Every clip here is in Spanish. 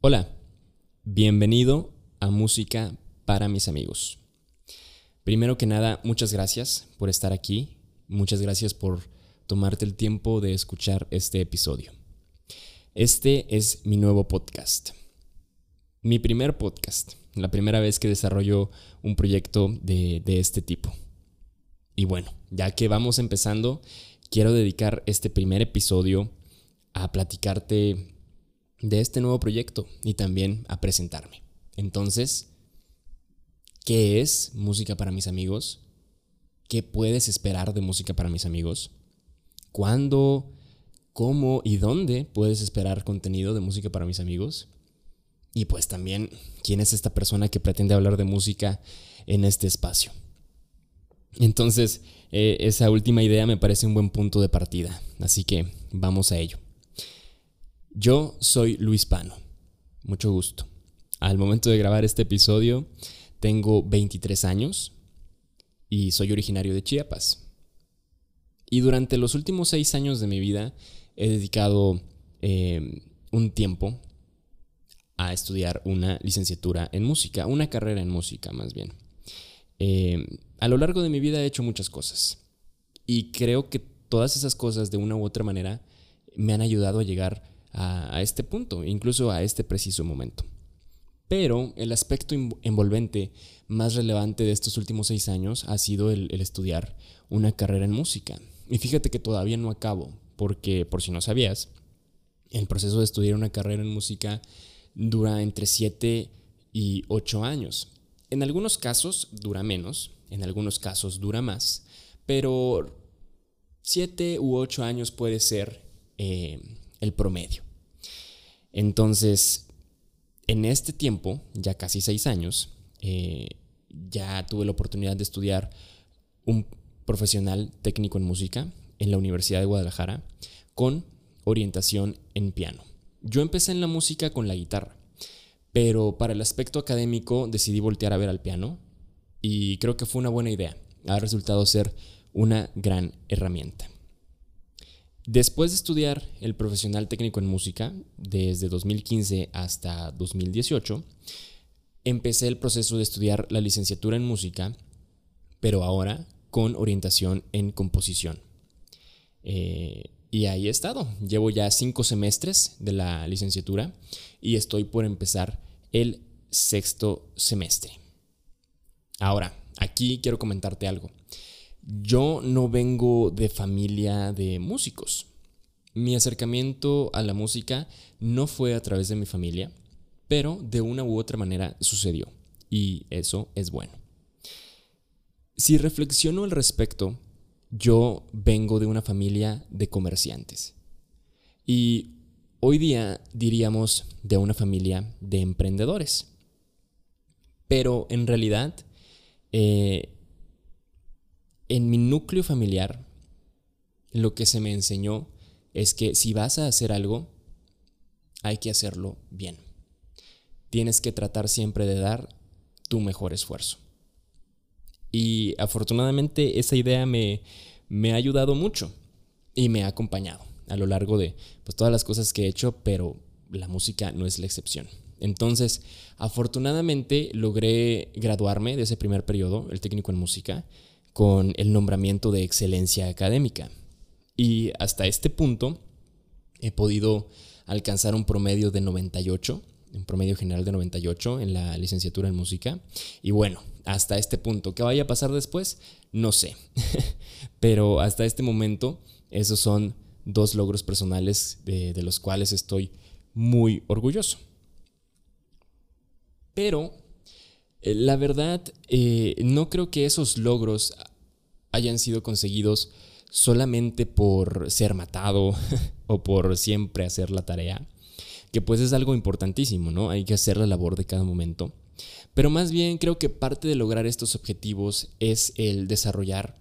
Hola, bienvenido a Música para mis amigos. Primero que nada, muchas gracias por estar aquí, muchas gracias por tomarte el tiempo de escuchar este episodio. Este es mi nuevo podcast. Mi primer podcast, la primera vez que desarrollo un proyecto de, este tipo. Y bueno, ya que vamos empezando, quiero dedicar este primer episodio a platicarte de este nuevo proyecto y también a presentarme. Entonces, ¿qué es música para mis amigos? ¿Qué puedes esperar de música para mis amigos? ¿Cuándo, cómo y dónde puedes esperar contenido de música para mis amigos? Y pues también, ¿quién es esta persona que pretende hablar de música en este espacio? Entonces, eh, esa última idea me parece un buen punto de partida, así que vamos a ello. Yo soy Luis Pano, mucho gusto. Al momento de grabar este episodio tengo 23 años y soy originario de Chiapas. Y durante los últimos seis años de mi vida he dedicado eh, un tiempo a estudiar una licenciatura en música, una carrera en música más bien. Eh, a lo largo de mi vida he hecho muchas cosas y creo que todas esas cosas de una u otra manera me han ayudado a llegar a, este punto, incluso a este preciso momento. Pero el aspecto envolvente más relevante de estos últimos seis años ha sido el, estudiar una carrera en música. Y fíjate que todavía no acabo, porque por si no sabías, el proceso de estudiar una carrera en música dura entre siete y ocho años. En algunos casos dura menos, en algunos casos dura más, pero siete u ocho años puede ser eh, el promedio. Entonces, en este tiempo, ya casi seis años, eh, ya tuve la oportunidad de estudiar un profesional técnico en música en la Universidad de Guadalajara con orientación en piano. Yo empecé en la música con la guitarra pero para el aspecto académico decidí voltear a ver al piano y creo que fue una buena idea. Ha resultado ser una gran herramienta. Después de estudiar el profesional técnico en música, desde 2015 hasta 2018, empecé el proceso de estudiar la licenciatura en música, pero ahora con orientación en composición. Eh, y ahí he estado. Llevo ya cinco semestres de la licenciatura y estoy por empezar el sexto semestre. Ahora, aquí quiero comentarte algo. Yo no vengo de familia de músicos. Mi acercamiento a la música no fue a través de mi familia, pero de una u otra manera sucedió. Y eso es bueno. Si reflexiono al respecto, yo vengo de una familia de comerciantes. Y hoy día diríamos de una familia de emprendedores. Pero en realidad, eh, en mi núcleo familiar, lo que se me enseñó es que si vas a hacer algo, hay que hacerlo bien. Tienes que tratar siempre de dar tu mejor esfuerzo. Y afortunadamente esa idea me, ha ayudado mucho y me ha acompañado a lo largo de pues, todas las cosas que he hecho, pero la música no es la excepción. Entonces, afortunadamente logré graduarme de ese primer periodo, el técnico en música, con el nombramiento de excelencia académica. Y hasta este punto he podido alcanzar un promedio de 98 un promedio general de 98 en la licenciatura en música. Y bueno, hasta este punto, ¿qué vaya a pasar después? No sé. Pero hasta este momento, esos son dos logros personales de, los cuales estoy muy orgulloso. Pero eh, la verdad, eh, no creo que esos logros hayan sido conseguidos solamente por ser matado o por siempre hacer la tarea que pues es algo importantísimo, ¿no? Hay que hacer la labor de cada momento. Pero más bien creo que parte de lograr estos objetivos es el desarrollar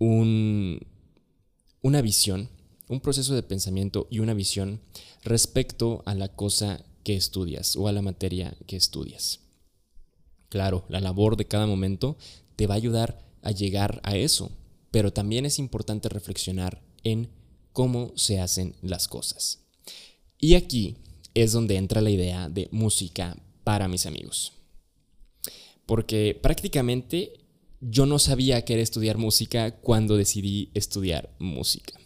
un, una visión, un proceso de pensamiento y una visión respecto a la cosa que estudias o a la materia que estudias. Claro, la labor de cada momento te va a ayudar a llegar a eso, pero también es importante reflexionar en cómo se hacen las cosas. Y aquí es donde entra la idea de música para mis amigos. Porque prácticamente yo no sabía que era estudiar música cuando decidí estudiar música.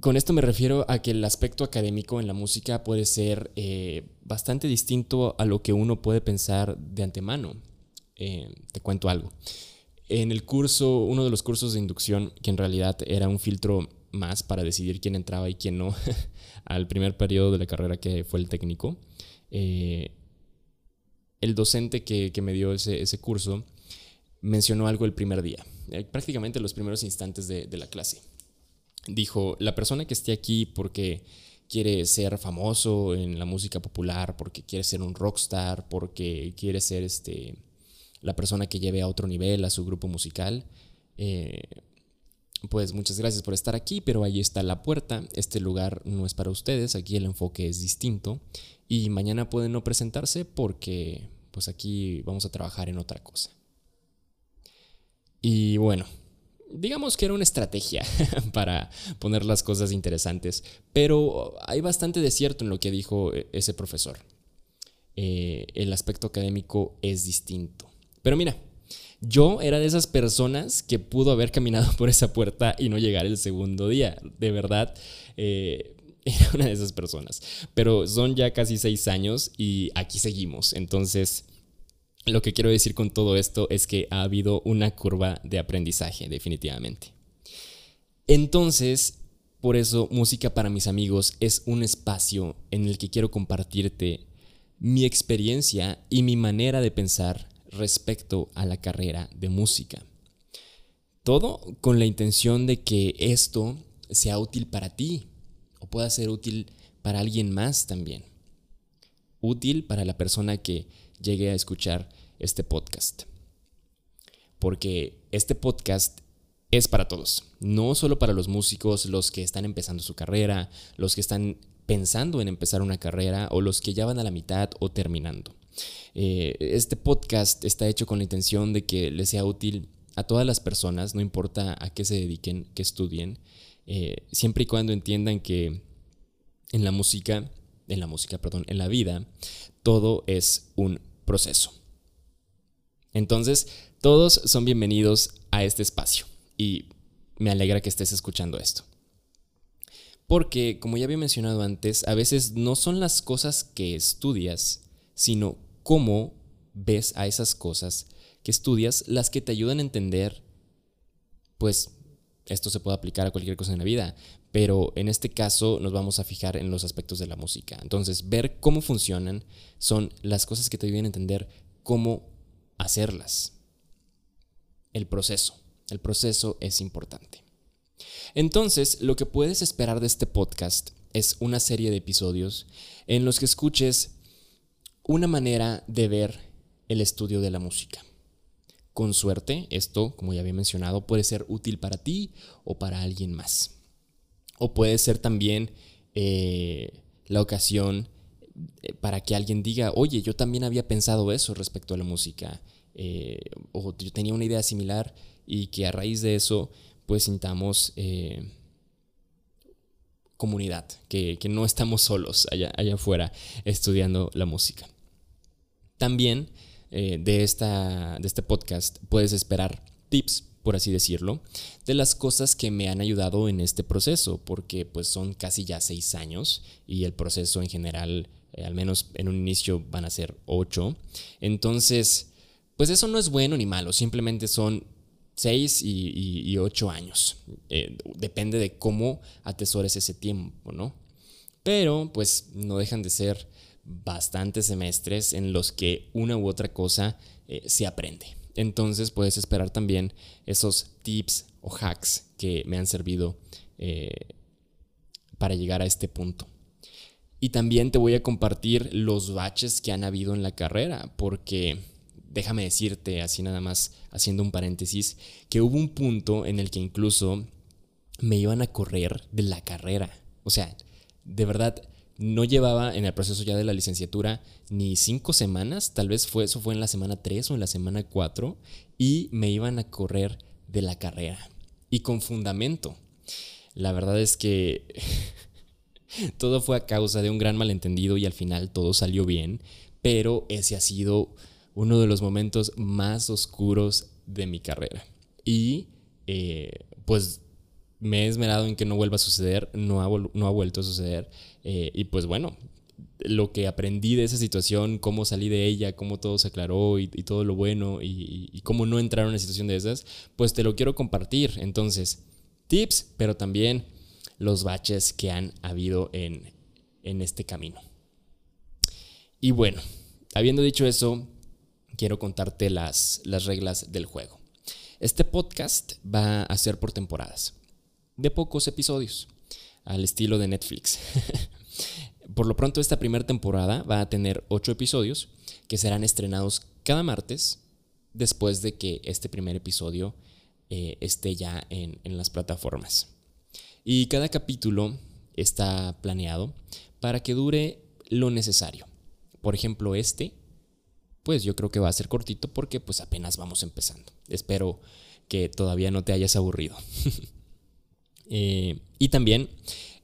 Con esto me refiero a que el aspecto académico en la música puede ser eh, bastante distinto a lo que uno puede pensar de antemano. Eh, te cuento algo. En el curso, uno de los cursos de inducción, que en realidad era un filtro más para decidir quién entraba y quién no, al primer periodo de la carrera que fue el técnico, eh, el docente que, me dio ese, curso mencionó algo el primer día, prácticamente los primeros instantes de la clase. Dijo, la persona que esté aquí porque quiere ser famoso en la música popular, porque quiere ser un rockstar, porque quiere ser este, la persona que lleve a otro nivel a su grupo musical, eh, pues muchas gracias por estar aquí, pero ahí está la puerta, este lugar no es para ustedes, aquí el enfoque es distinto y mañana pueden no presentarse porque pues aquí vamos a trabajar en otra cosa. Y bueno, digamos que era una estrategia para poner las cosas interesantes, pero hay bastante de cierto en lo que dijo e, ese profesor. Eh, el aspecto académico es distinto. Pero mira, yo era de esas personas que pudo haber caminado por esa puerta y no llegar el segundo día. De verdad, eh, era una de esas personas. Pero son ya casi seis años y aquí seguimos. Entonces lo que quiero decir con todo esto es que ha habido una curva de aprendizaje, definitivamente. Entonces, por eso Música para mis amigos es un espacio en el que quiero compartirte mi experiencia y mi manera de pensar respecto a la carrera de música. Todo con la intención de que esto sea útil para ti o pueda ser útil para alguien más también. Útil para la persona que llegué a escuchar este podcast. Porque este podcast es para todos, no solo para los músicos, los que están empezando su carrera, los que están pensando en empezar una carrera o los que ya van a la mitad o terminando. Eh, este podcast está hecho con la intención de que les sea útil a todas las personas, no importa a qué se dediquen, que estudien, eh, siempre y cuando entiendan que en la música, en la música, perdón, en la vida, todo es un proceso. Entonces, todos son bienvenidos a este espacio y me alegra que estés escuchando esto. Porque, como ya había mencionado antes, a veces no son las cosas que estudias, sino cómo ves a esas cosas que estudias las que te ayudan a entender, pues esto se puede aplicar a cualquier cosa en la vida, pero en este caso nos vamos a fijar en los aspectos de la música. Entonces, ver cómo funcionan son las cosas que te ayudan a entender cómo hacerlas. El proceso. El proceso es importante. Entonces, lo que puedes esperar de este podcast es una serie de episodios en los que escuches una manera de ver el estudio de la música. Con suerte, esto, como ya había mencionado, puede ser útil para ti o para alguien más. O puede ser también eh, la ocasión eh, para que alguien diga, oye, yo también había pensado eso respecto a la música, eh, o yo tenía una idea similar y que a raíz de eso, pues sintamos comunidad, que, no estamos solos allá, allá afuera estudiando la música. También de, esta, de este podcast puedes esperar tips por así decirlo, de las cosas que me han ayudado en este proceso, porque pues son casi ya seis años y el proceso en general, eh, al menos en un inicio, van a ser ocho. Entonces, pues eso no es bueno ni malo, simplemente son seis y, ocho años. Eh, depende de cómo atesores ese tiempo, ¿no? Pero pues no dejan de ser bastantes semestres en los que una u otra cosa eh, se aprende. Entonces puedes esperar también esos tips o hacks que me han servido eh, para llegar a este punto. Y también te voy a compartir los baches que han habido en la carrera, porque déjame decirte, así nada más haciendo un paréntesis, que hubo un punto en el que incluso me iban a correr de la carrera. O sea, de verdad, no llevaba en el proceso ya de la licenciatura ni cinco semanas, tal vez fue, eso fue en la semana 3 o en la semana 4, y me iban a correr de la carrera y con fundamento. La verdad es que todo fue a causa de un gran malentendido y al final todo salió bien, pero ese ha sido uno de los momentos más oscuros de mi carrera. Y eh, pues me he esmerado en que no vuelva a suceder, no ha, vuelto a suceder. Eh, y pues bueno, lo que aprendí de esa situación, cómo salí de ella, cómo todo se aclaró y, todo lo bueno y, cómo no entrar en una situación de esas, pues te lo quiero compartir. Entonces, tips, pero también los baches que han habido en, este camino. Y bueno, habiendo dicho eso, quiero contarte las reglas del juego. Este podcast va a ser por temporadas, de pocos episodios, al estilo de Netflix. por lo pronto, esta primera temporada va a tener ocho episodios que serán estrenados cada martes después de que este primer episodio eh, esté ya en, en las plataformas. Y cada capítulo está planeado para que dure lo necesario. Por ejemplo, este pues yo creo que va a ser cortito porque pues apenas vamos empezando. Espero que todavía no te hayas aburrido. Eh, y también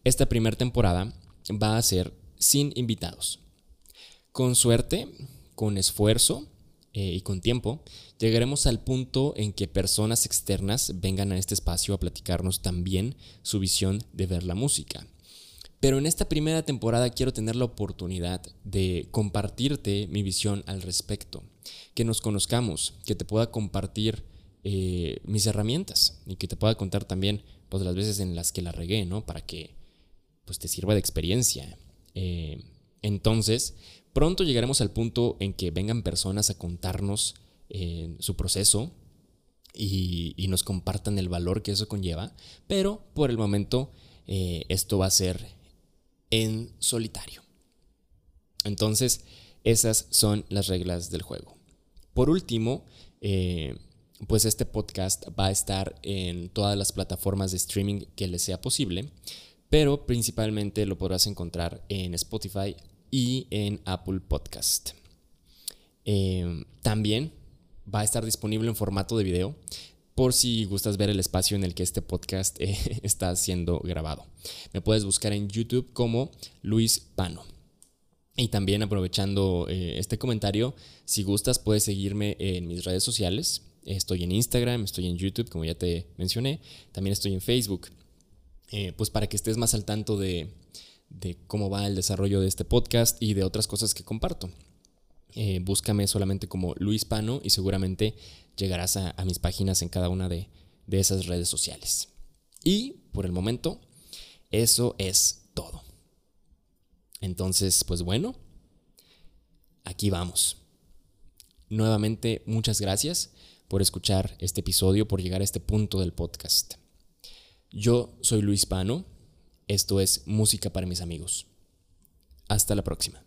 esta primera temporada va a ser sin invitados. Con suerte, con esfuerzo eh, y con tiempo, llegaremos al punto en que personas externas vengan a este espacio a platicarnos también su visión de ver la música. Pero en esta primera temporada quiero tener la oportunidad de compartirte mi visión al respecto, que nos conozcamos, que te pueda compartir eh, mis herramientas y que te pueda contar también pues, las veces en las que la regué, ¿no? Para que pues, te sirva de experiencia. Eh, entonces, pronto llegaremos al punto en que vengan personas a contarnos eh, su proceso y, nos compartan el valor que eso conlleva, pero por el momento esto va a ser en solitario. Entonces, esas son las reglas del juego. Por último, pues este podcast va a estar en todas las plataformas de streaming que les sea posible, pero principalmente lo podrás encontrar en Spotify y en Apple Podcast. Eh, también va a estar disponible en formato de video por si gustas ver el espacio en el que este podcast eh, está siendo grabado. Me puedes buscar en YouTube como Luis Pano. Y también aprovechando eh, este comentario, si gustas puedes seguirme en mis redes sociales. Estoy en Instagram, estoy en YouTube, como ya te mencioné. También estoy en Facebook. Eh, pues para que estés más al tanto de, cómo va el desarrollo de este podcast y de otras cosas que comparto. búscame solamente como Luis Pano y seguramente llegarás a, mis páginas en cada una de esas redes sociales. Y por el momento, eso es todo. Entonces, pues bueno, aquí vamos. Nuevamente, muchas gracias por escuchar este episodio, por llegar a este punto del podcast. Yo soy Luis Pano, esto es Música para mis amigos. Hasta la próxima.